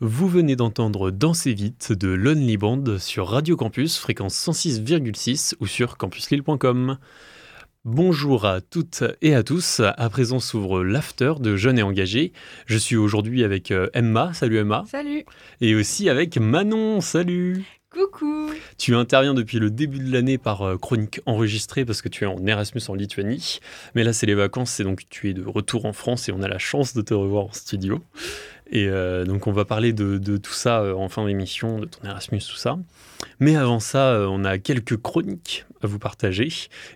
Vous venez d'entendre Danser vite de Lonely Band sur Radio Campus, fréquence 106,6 ou sur campuslille.com. Bonjour à toutes et à tous. À présent s'ouvre l'after de Jeunes et Engagés. Je suis aujourd'hui avec euh, Emma. Salut Emma. Salut. Et aussi avec Manon. Salut. Coucou. Tu interviens depuis le début de l'année par euh, chronique enregistrée parce que tu es en Erasmus en Lituanie. Mais là, c'est les vacances, c'est donc tu es de retour en France et on a la chance de te revoir en studio. Et euh, donc, on va parler de, tout ça euh, en fin d'émission, de ton Erasmus, tout ça. Mais avant ça, on a quelques chroniques à vous partager.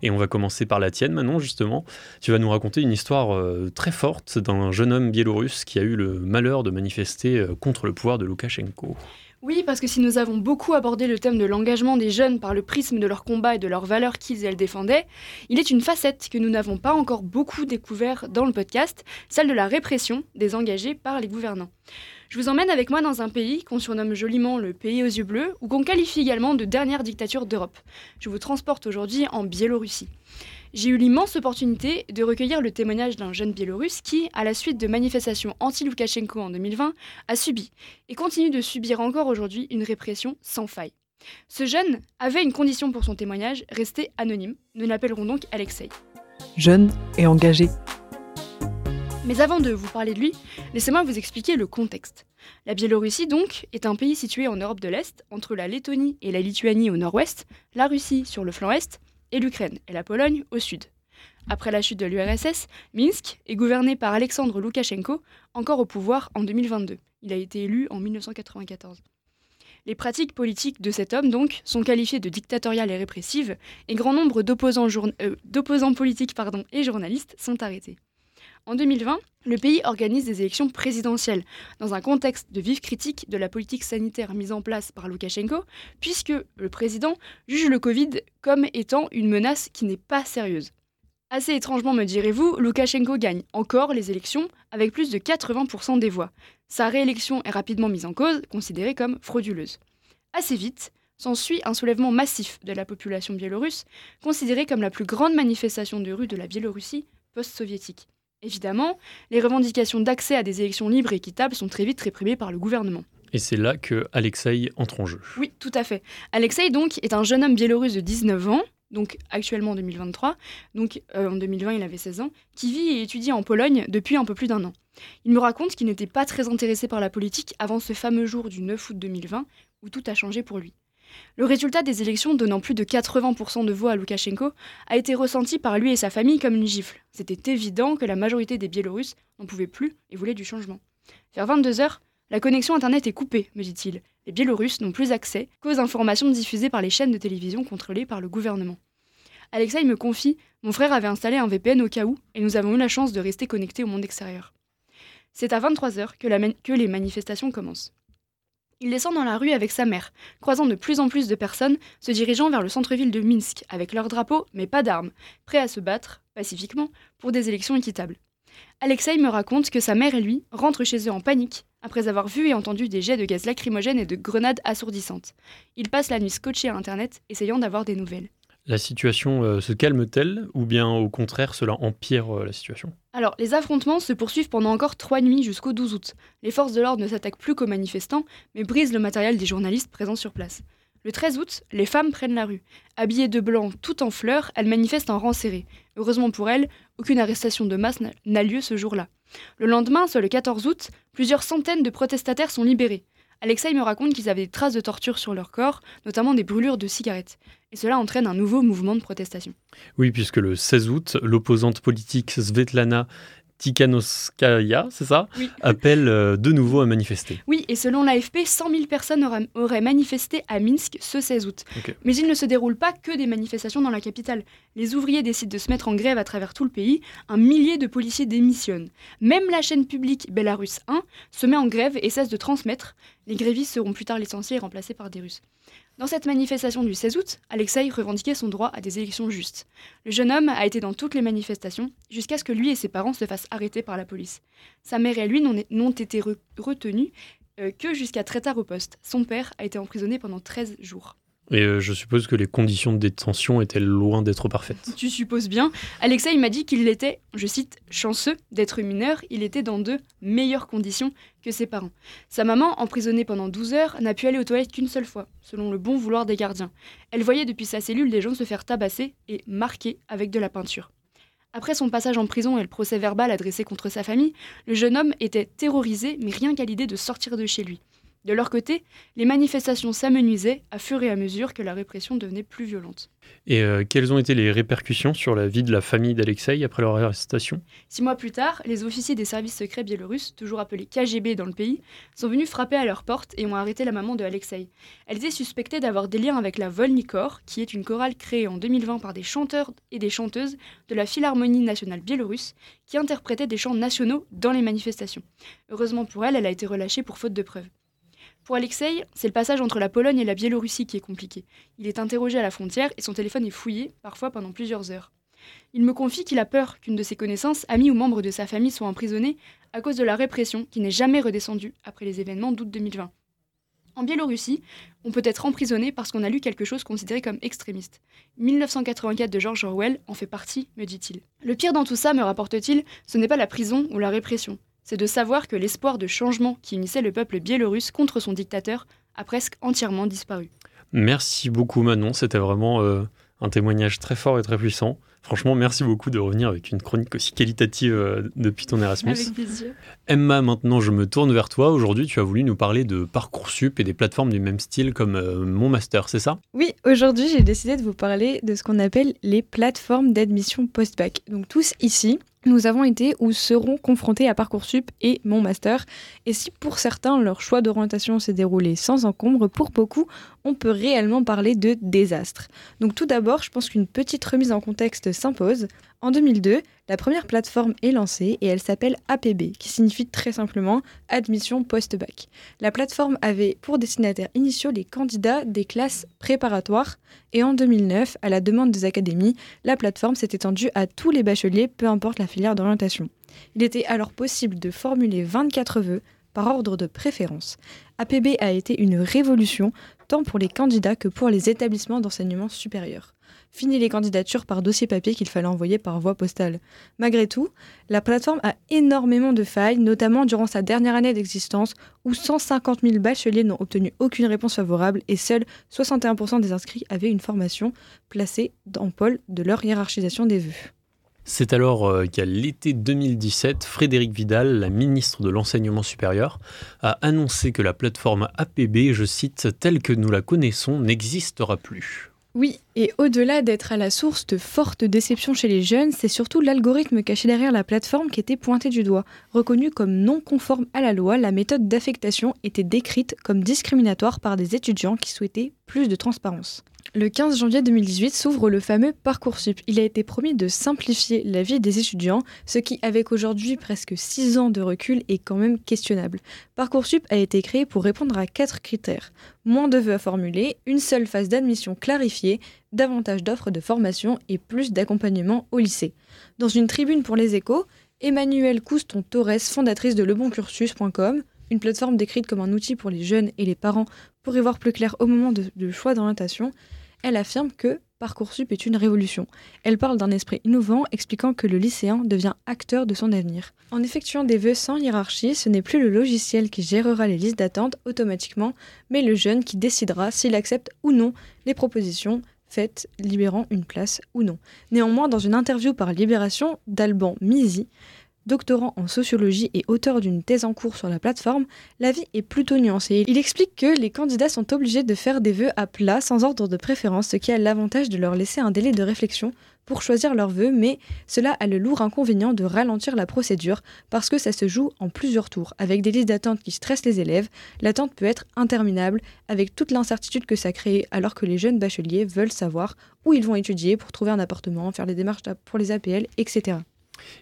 Et on va commencer par la tienne, Manon, justement. Tu vas nous raconter une histoire très forte d'un jeune homme biélorusse qui a eu le malheur de manifester contre le pouvoir de Loukachenko. Oui, parce que si nous avons beaucoup abordé le thème de l'engagement des jeunes par le prisme de leur combat et de leurs valeurs qu'ils et elles défendaient, il est une facette que nous n'avons pas encore beaucoup découvert dans le podcast, celle de la répression des engagés par les gouvernants. Je vous emmène avec moi dans un pays qu'on surnomme joliment le pays aux yeux bleus ou qu'on qualifie également de dernière dictature d'Europe. Je vous transporte aujourd'hui en Biélorussie. J'ai eu l'immense opportunité de recueillir le témoignage d'un jeune Biélorusse qui, à la suite de manifestations anti-Loukachenko en 2020, a subi et continue de subir encore aujourd'hui une répression sans faille. Ce jeune avait une condition pour son témoignage, rester anonyme. Nous l'appellerons donc Alexei. Jeune et engagé. Mais avant de vous parler de lui, laissez-moi vous expliquer le contexte. La Biélorussie, donc, est un pays situé en Europe de l'Est, entre la Lettonie et la Lituanie au nord-ouest, la Russie sur le flanc est, et l'Ukraine et la Pologne au sud. Après la chute de l'URSS, Minsk est gouverné par Alexandre Loukachenko, encore au pouvoir en 2022. Il a été élu en 1994. Les pratiques politiques de cet homme, donc, sont qualifiées de dictatoriales et répressives, et grand nombre d'opposants, euh, politiques et journalistes sont arrêtés. En 2020, le pays organise des élections présidentielles dans un contexte de vive critique de la politique sanitaire mise en place par Loukachenko, puisque le président juge le Covid comme étant une menace qui n'est pas sérieuse. Assez étrangement, me direz-vous, Loukachenko gagne encore les élections avec plus de 80% des voix. Sa réélection est rapidement mise en cause, considérée comme frauduleuse. Assez vite, s'ensuit un soulèvement massif de la population biélorusse, considérée comme la plus grande manifestation de rue de la Biélorussie post-soviétique. Évidemment, les revendications d'accès à des élections libres et équitables sont très vite réprimées par le gouvernement. Et c'est là que Alexei entre en jeu. Oui, tout à fait. Alexei, donc, est un jeune homme biélorusse de 19 ans, donc actuellement en 2023, donc euh, en 2020 il avait 16 ans, qui vit et étudie en Pologne depuis un peu plus d'un an. Il me raconte qu'il n'était pas très intéressé par la politique avant ce fameux jour du 9 août 2020 où tout a changé pour lui. Le résultat des élections donnant plus de 80% de voix à Loukachenko a été ressenti par lui et sa famille comme une gifle. C'était évident que la majorité des Biélorusses n'en pouvaient plus et voulaient du changement. Vers 22h, la connexion Internet est coupée, me dit-il. Les Biélorusses n'ont plus accès qu'aux informations diffusées par les chaînes de télévision contrôlées par le gouvernement. Alexei me confie Mon frère avait installé un VPN au cas où, et nous avons eu la chance de rester connectés au monde extérieur. C'est à 23h que, que les manifestations commencent. Il descend dans la rue avec sa mère, croisant de plus en plus de personnes se dirigeant vers le centre-ville de Minsk avec leurs drapeaux mais pas d'armes, prêts à se battre, pacifiquement, pour des élections équitables. Alexei me raconte que sa mère et lui rentrent chez eux en panique après avoir vu et entendu des jets de gaz lacrymogène et de grenades assourdissantes. Ils passent la nuit scotchés à Internet essayant d'avoir des nouvelles. La situation euh, se calme-t-elle ou bien au contraire cela empire euh, la situation? Alors, les affrontements se poursuivent pendant encore trois nuits jusqu'au 12 août. Les forces de l'ordre ne s'attaquent plus qu'aux manifestants, mais brisent le matériel des journalistes présents sur place. Le 13 août, les femmes prennent la rue. Habillées de blanc, tout en fleurs, elles manifestent en rang serré. Heureusement pour elles, aucune arrestation de masse n'a lieu ce jour-là. Le lendemain, soit le 14 août, plusieurs centaines de protestataires sont libérés. Alexei me raconte qu'ils avaient des traces de torture sur leur corps, notamment des brûlures de cigarettes. Et cela entraîne un nouveau mouvement de protestation. Oui, puisque le 16 août, l'opposante politique Svetlana Tikhanovskaya, c'est ça Appelle euh, de nouveau à manifester. Oui, et selon l'AFP, 100 000 personnes auraient, manifesté à Minsk ce 16 août. Mais il ne se déroule pas que des manifestations dans la capitale. Les ouvriers décident de se mettre en grève à travers tout le pays. Un millier de policiers démissionnent. Même la chaîne publique Belarus 1 se met en grève et cesse de transmettre. Les grévistes seront plus tard licenciés et remplacés par des Russes. Dans cette manifestation du 16 août, Alexei revendiquait son droit à des élections justes. Le jeune homme a été dans toutes les manifestations jusqu'à ce que lui et ses parents se fassent arrêter par la police. Sa mère et lui n'ont été retenus euh, que jusqu'à très tard au poste. Son père a été emprisonné pendant 13 jours. Et euh, je suppose que les conditions de détention étaient loin d'être parfaites. Tu supposes bien. Alexei m'a dit qu'il était, je cite, chanceux d'être mineur. Il était dans de meilleures conditions que ses parents. Sa maman, emprisonnée pendant 12 heures, n'a pu aller aux toilettes qu'une seule fois, selon le bon vouloir des gardiens. Elle voyait depuis sa cellule des gens se faire tabasser et marquer avec de la peinture. Après son passage en prison et le procès verbal adressé contre sa famille, le jeune homme était terrorisé, mais rien qu'à l'idée de sortir de chez lui. De leur côté, les manifestations s'amenuisaient à fur et à mesure que la répression devenait plus violente. Et euh, quelles ont été les répercussions sur la vie de la famille d'Alexei après leur arrestation? Six mois plus tard, les officiers des services secrets biélorusses, toujours appelés KGB dans le pays, sont venus frapper à leur porte et ont arrêté la maman de Alexei. Elle était suspectée d'avoir des liens avec la Volnikor, qui est une chorale créée en 2020 par des chanteurs et des chanteuses de la Philharmonie nationale biélorusse qui interprétaient des chants nationaux dans les manifestations. Heureusement pour elle, elle a été relâchée pour faute de preuves. Pour Alexei, c'est le passage entre la Pologne et la Biélorussie qui est compliqué. Il est interrogé à la frontière et son téléphone est fouillé, parfois pendant plusieurs heures. Il me confie qu'il a peur qu'une de ses connaissances, amis ou membres de sa famille, soient emprisonnés à cause de la répression qui n'est jamais redescendue après les événements d'août 2020. En Biélorussie, on peut être emprisonné parce qu'on a lu quelque chose considéré comme extrémiste. 1984 de George Orwell en fait partie, me dit-il. Le pire dans tout ça, me rapporte-t-il, ce n'est pas la prison ou la répression, c'est de savoir que l'espoir de changement qui unissait le peuple biélorusse contre son dictateur a presque entièrement disparu. Merci beaucoup Manon, c'était vraiment euh, un témoignage très fort et très puissant. Franchement, merci beaucoup de revenir avec une chronique aussi qualitative euh, depuis ton Erasmus. Avec plaisir. Emma, maintenant je me tourne vers toi. Aujourd'hui, tu as voulu nous parler de Parcoursup et des plateformes du même style comme euh, Mon Master, c'est ça? Oui, aujourd'hui j'ai décidé de vous parler de ce qu'on appelle les plateformes d'admission post-bac. Donc tous ici, nous avons été ou serons confrontés à Parcoursup et mon master. Et si pour certains leur choix d'orientation s'est déroulé sans encombre, pour beaucoup, on peut réellement parler de désastre. Donc tout d'abord, je pense qu'une petite remise en contexte s'impose. En 2002, la première plateforme est lancée et elle s'appelle APB, qui signifie très simplement Admission Post-Bac. La plateforme avait pour destinataires initiaux les candidats des classes préparatoires et en 2009, à la demande des académies, la plateforme s'est étendue à tous les bacheliers, peu importe la filière d'orientation. Il était alors possible de formuler 24 vœux par ordre de préférence. APB a été une révolution tant pour les candidats que pour les établissements d'enseignement supérieur. Fini les candidatures par dossier papier qu'il fallait envoyer par voie postale. Malgré tout, la plateforme a énormément de failles, notamment durant sa dernière année d'existence, où 150 000 bacheliers n'ont obtenu aucune réponse favorable et seuls 61% des inscrits avaient une formation placée en pôle de leur hiérarchisation des vœux. C'est alors euh, qu'à l'été 2017, Frédéric Vidal, la ministre de l'Enseignement supérieur, a annoncé que la plateforme APB, je cite, telle que nous la connaissons, n'existera plus. Oui, et au-delà d'être à la source de fortes déceptions chez les jeunes, c'est surtout l'algorithme caché derrière la plateforme qui était pointé du doigt. Reconnu comme non conforme à la loi, la méthode d'affectation était décrite comme discriminatoire par des étudiants qui souhaitaient plus de transparence. Le 15 janvier 2018 s'ouvre le fameux Parcoursup. Il a été promis de simplifier la vie des étudiants, ce qui, avec aujourd'hui presque 6 ans de recul, est quand même questionnable. Parcoursup a été créé pour répondre à quatre critères. Moins de vœux à formuler, une seule phase d'admission clarifiée, davantage d'offres de formation et plus d'accompagnement au lycée. Dans une tribune pour les échos, Emmanuelle Couston-Torres, fondatrice de leboncursus.com, une plateforme décrite comme un outil pour les jeunes et les parents pour y voir plus clair au moment du choix d'orientation, elle affirme que Parcoursup est une révolution. Elle parle d'un esprit innovant, expliquant que le lycéen devient acteur de son avenir. En effectuant des vœux sans hiérarchie, ce n'est plus le logiciel qui gérera les listes d'attente automatiquement, mais le jeune qui décidera s'il accepte ou non les propositions faites libérant une place ou non. Néanmoins, dans une interview par Libération d'Alban Misi, doctorant en sociologie et auteur d'une thèse en cours sur la plateforme, l'avis est plutôt nuancé. Il explique que les candidats sont obligés de faire des vœux à plat sans ordre de préférence, ce qui a l'avantage de leur laisser un délai de réflexion pour choisir leurs vœux, mais cela a le lourd inconvénient de ralentir la procédure parce que ça se joue en plusieurs tours. Avec des listes d'attente qui stressent les élèves, l'attente peut être interminable avec toute l'incertitude que ça crée alors que les jeunes bacheliers veulent savoir où ils vont étudier pour trouver un appartement, faire les démarches pour les APL, etc.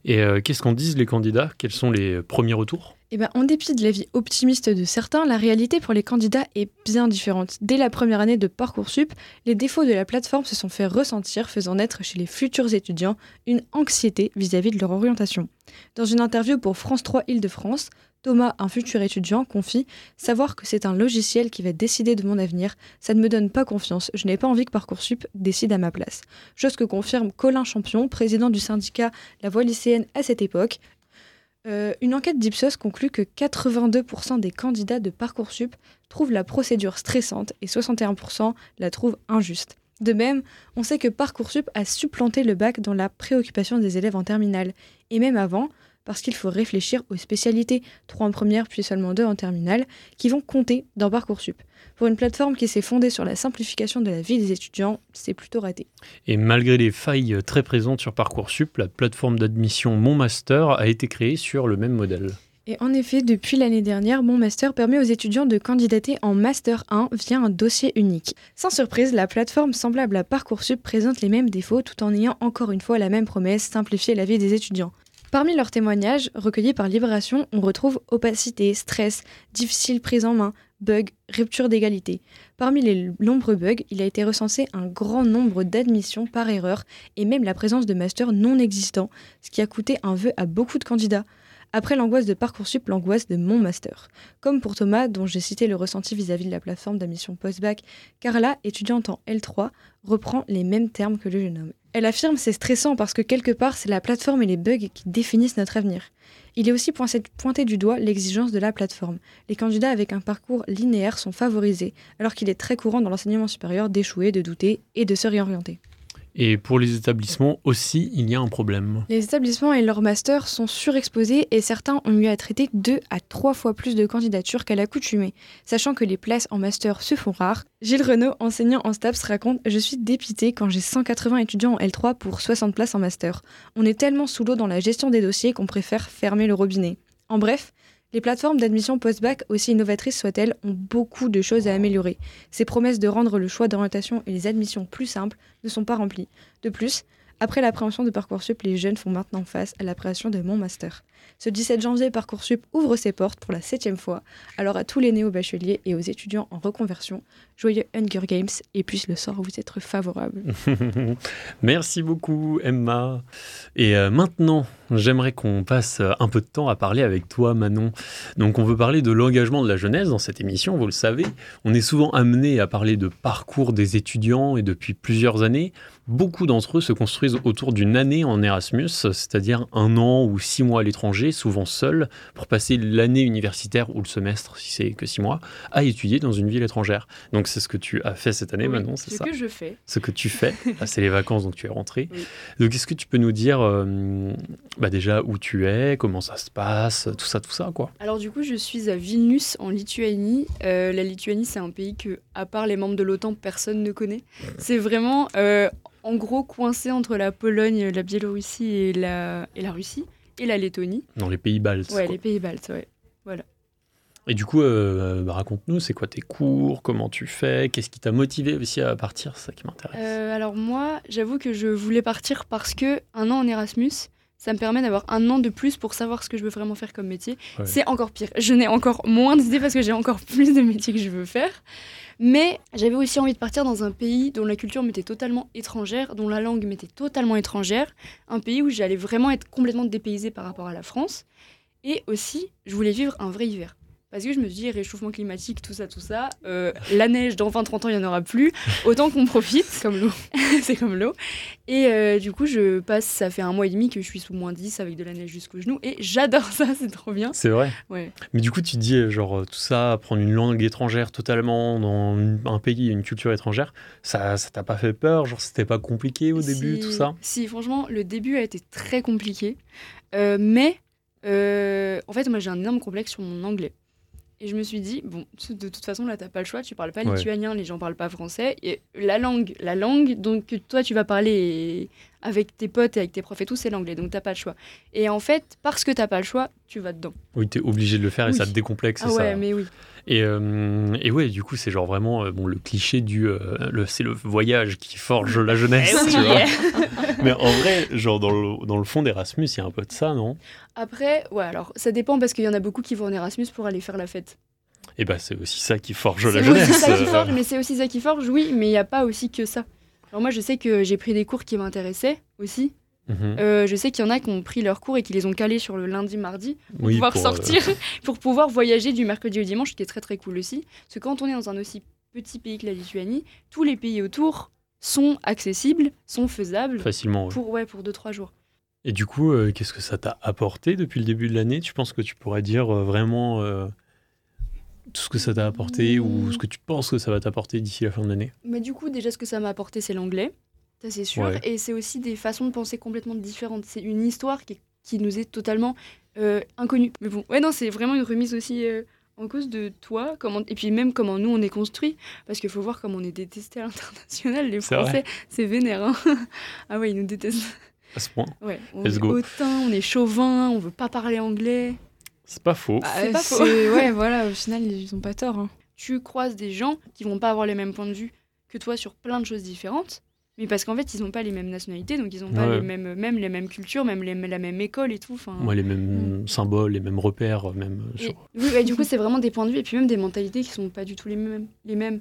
Et euh, qu'est-ce qu'en disent les candidats? Quels sont les premiers retours? Eh ben, en dépit de l'avis optimiste de certains, la réalité pour les candidats est bien différente. Dès la première année de Parcoursup, les défauts de la plateforme se sont fait ressentir, faisant naître chez les futurs étudiants une anxiété vis-à-vis de leur orientation. Dans une interview pour France 3 Île-de-France, Thomas, un futur étudiant, confie Savoir que c'est un logiciel qui va décider de mon avenir, ça ne me donne pas confiance. Je n'ai pas envie que Parcoursup décide à ma place. Chose que confirme Colin Champion, président du syndicat La Voix lycéenne à cette époque. Euh, une enquête d'Ipsos conclut que 82% des candidats de Parcoursup trouvent la procédure stressante et 61% la trouvent injuste. De même, on sait que Parcoursup a supplanté le bac dans la préoccupation des élèves en terminale, et même avant, parce qu'il faut réfléchir aux spécialités, trois en première puis seulement deux en terminale, qui vont compter dans Parcoursup. Pour une plateforme qui s'est fondée sur la simplification de la vie des étudiants, c'est plutôt raté. Et malgré les failles très présentes sur Parcoursup, la plateforme d'admission Mon Master a été créée sur le même modèle. Et en effet, depuis l'année dernière, Mon Master permet aux étudiants de candidater en Master 1 via un dossier unique. Sans surprise, la plateforme semblable à Parcoursup présente les mêmes défauts tout en ayant encore une fois la même promesse, simplifier la vie des étudiants. Parmi leurs témoignages, recueillis par Libération, on retrouve opacité, stress, difficile prise en main, bugs, rupture d'égalité. Parmi les nombreux bugs, il a été recensé un grand nombre d'admissions par erreur et même la présence de masters non existants, ce qui a coûté un vœu à beaucoup de candidats. Après l'angoisse de Parcoursup, l'angoisse de mon master. Comme pour Thomas, dont j'ai cité le ressenti vis-à-vis de la plateforme d'admission post-bac, Carla, étudiante en L3, reprend les mêmes termes que le jeune homme. Elle affirme c'est stressant parce que quelque part c'est la plateforme et les bugs qui définissent notre avenir. Il est aussi pointé du doigt l'exigence de la plateforme. Les candidats avec un parcours linéaire sont favorisés, alors qu'il est très courant dans l'enseignement supérieur d'échouer, de douter et de se réorienter. Et pour les établissements aussi, il y a un problème. Les établissements et leurs masters sont surexposés et certains ont eu à traiter deux à trois fois plus de candidatures qu'à l'accoutumée, sachant que les places en master se font rares. Gilles Renaud, enseignant en STAPS, raconte Je suis dépité quand j'ai 180 étudiants en L3 pour 60 places en master. On est tellement sous l'eau dans la gestion des dossiers qu'on préfère fermer le robinet. En bref, les plateformes d'admission post-bac, aussi innovatrices soient-elles, ont beaucoup de choses à améliorer. Ces promesses de rendre le choix d'orientation et les admissions plus simples ne sont pas remplies. De plus, après l'appréhension de Parcoursup, les jeunes font maintenant face à l'appréhension de mon master. Ce 17 janvier, Parcoursup ouvre ses portes pour la septième fois. Alors à tous les néo-bacheliers et aux étudiants en reconversion, joyeux Hunger Games et puisse le sort vous être favorable. Merci beaucoup Emma. Et euh, maintenant, j'aimerais qu'on passe un peu de temps à parler avec toi Manon. Donc on veut parler de l'engagement de la jeunesse dans cette émission, vous le savez. On est souvent amené à parler de parcours des étudiants et depuis plusieurs années, beaucoup d'entre eux se construisent autour d'une année en Erasmus, c'est-à-dire un an ou six mois à l'étranger, souvent seuls, pour passer l'année universitaire ou le semestre, si c'est que six mois, à étudier dans une ville étrangère. Donc c'est ce que tu as fait cette année, Manon, c'est ça Ce que je fais. Ce que tu fais. Ah, c'est les vacances, donc tu es rentré. Donc est-ce que tu peux nous dire euh, bah déjà où tu es, comment ça se passe, tout ça, tout ça, quoi? Alors du coup, je suis à Vilnius, en Lituanie. Euh, la Lituanie, c'est un pays que, à part les membres de l'OTAN, personne ne connaît. C'est vraiment... Euh, en gros coincé entre la Pologne, la Biélorussie et la, et la Russie, et la Lettonie. Dans les pays baltes. Ouais, les pays baltes, ouais. Voilà. Et du coup, euh, bah, raconte-nous, c'est quoi tes cours, comment tu fais, qu'est-ce qui t'a motivé aussi à partir, c'est ça qui m'intéresse. Euh, alors moi, j'avoue que je voulais partir parce que un an en Erasmus, ça me permet d'avoir un an de plus pour savoir ce que je veux vraiment faire comme métier. C'est encore pire. Je n'ai encore moins d'idées parce que j'ai encore plus de métiers que je veux faire. Mais j'avais aussi envie de partir dans un pays dont la culture m'était totalement étrangère, dont la langue m'était totalement étrangère, un pays où j'allais vraiment être complètement dépaysée par rapport à la France. Et aussi, je voulais vivre un vrai hiver. Parce que je me dis, réchauffement climatique, tout ça, tout ça, euh, la neige dans 20-30 ans, il n'y en aura plus. Autant qu'on profite. comme l'eau. c'est comme l'eau. Et euh, du coup, je passe, ça fait un mois et demi que je suis sous moins 10 avec de la neige jusqu'aux genoux. Et j'adore ça, c'est trop bien. C'est vrai. Ouais. Mais du coup, tu dis, genre, tout ça, apprendre une langue étrangère totalement dans un pays, une culture étrangère, ça ça t'a pas fait peur? Genre, c'était pas compliqué au début, tout ça? Si, franchement, le début a été très compliqué. Euh, mais, en fait, moi, j'ai un énorme complexe sur mon anglais. Et je me suis dit, bon, de toute façon, là, t'as pas le choix, tu parles pas lituanien, les gens parlent pas français. Et la langue, la langue, donc toi, tu vas parler avec tes potes et avec tes profs et tout, c'est l'anglais, donc t'as pas le choix. Et en fait, parce que t'as pas le choix, tu vas dedans. Oui, t'es obligé de le faire et ça te décomplexe. Ah ouais, mais oui. Et, euh, et, ouais, du coup, c'est genre vraiment euh, bon, le cliché du. Euh, le, c'est le voyage qui forge la jeunesse, eh tu vois. Mais en vrai, genre dans le, dans le fond d'Erasmus, il y a un peu de ça, non? Après, ouais, alors ça dépend parce qu'il y en a beaucoup qui vont en Erasmus pour aller faire la fête. Et bah, c'est aussi ça qui forge la jeunesse. C'est ça qui forge, mais c'est aussi ça qui forge, oui, mais il n'y a pas aussi que ça. Alors moi, je sais que j'ai pris des cours qui m'intéressaient aussi, Mhm. Euh, je sais qu'il y en a qui ont pris leurs cours et qui les ont calés sur le lundi, mardi pour Oui, pouvoir pour, euh, sortir, pour pouvoir voyager du mercredi au dimanche, ce qui est très très cool aussi. Parce que quand on est dans un aussi petit pays que la Lituanie, tous les pays autour sont accessibles, sont faisables facilement. pour ouais pour 2-3 jours. Et du coup, euh, qu'est-ce que ça t'a apporté depuis le début de l'année? Tu penses que tu pourrais dire vraiment tout ce que ça t'a apporté ou ce que tu penses que ça va t'apporter d'ici la fin de l'année Mais du coup, déjà, ce que ça m'a apporté, c'est l'anglais. Ça, c'est sûr. Ouais. Et c'est aussi des façons de penser complètement différentes. C'est une histoire qui, qui nous est totalement euh, inconnue. Mais bon, ouais, non, c'est vraiment une remise aussi euh, en cause de toi. Comment, et puis même comment nous, on est construit. Parce qu'il faut voir comment on est détesté à l'international. Les. Français, c'est vénère. hein. ah ouais, ils nous détestent. À ce point Ouais, on Let's est go. hautain, on est chauvin, on veut pas parler anglais. C'est pas faux. Bah, C'est pas faux. Ouais, voilà, au final, ils ont pas tort. hein. tu croises des gens qui vont pas avoir les mêmes points de vue que toi sur plein de choses différentes, mais parce qu'en fait, ils n'ont pas les mêmes nationalités, donc ils n'ont pas Ouais. les mêmes, même les mêmes cultures, même les- la même école et tout. Enfin, Moi, les mêmes symboles, les mêmes repères, même euh, et- sur- oui, ouais, du coup, c'est vraiment des points de vue et puis même des mentalités qui sont pas du tout les mêmes. Les mêmes.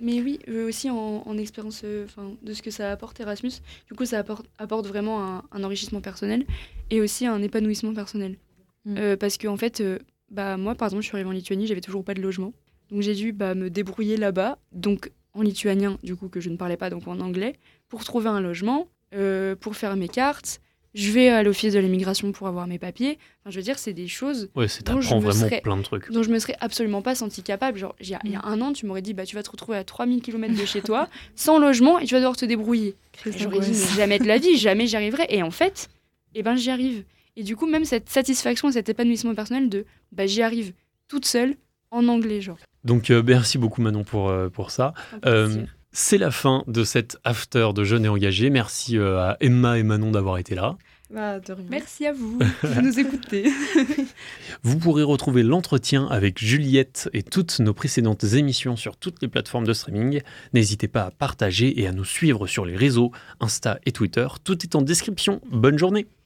Mais oui, aussi en, en expérience euh, de ce que ça apporte Erasmus, du coup, ça apporte, apporte vraiment un, un enrichissement personnel et aussi un épanouissement personnel. Mm. Euh, parce que, en fait, euh, bah, moi, par exemple, je suis arrivée en Lituanie, j'avais toujours pas de logement. Donc, j'ai dû bah, me débrouiller là-bas, donc en lituanien, du coup, que je ne parlais pas, donc en anglais, pour trouver un logement, euh, pour faire mes cartes. Je vais à l'office de l'immigration pour avoir mes papiers. Enfin, je veux dire, c'est des choses Ouais, c'est dont je me vraiment serais- plein de trucs. dont je me serais absolument pas sentie capable. Genre, il y, a- il y a un an, tu m'aurais dit, bah, tu vas te retrouver à 3000 km de chez toi, sans logement, et tu vas devoir te débrouiller. J'aurais dit, mais jamais de la vie, jamais j'y arriverai. Et en fait, eh ben, j'y arrive. Et du coup, même cette satisfaction et cet épanouissement personnel de, bah, j'y arrive toute seule, en anglais, genre. Donc, euh, merci beaucoup, Manon, pour, euh, pour ça. Euh, c'est la fin de cette after de Jeunes et Engagés. Merci euh, à Emma et Manon d'avoir été là. Bah, de rien. Merci à vous de nous écouter. Vous pourrez retrouver l'entretien avec Juliette et toutes nos précédentes émissions sur toutes les plateformes de streaming. N'hésitez pas à partager et à nous suivre sur les réseaux, Insta et Twitter. Tout est en description. Bonne journée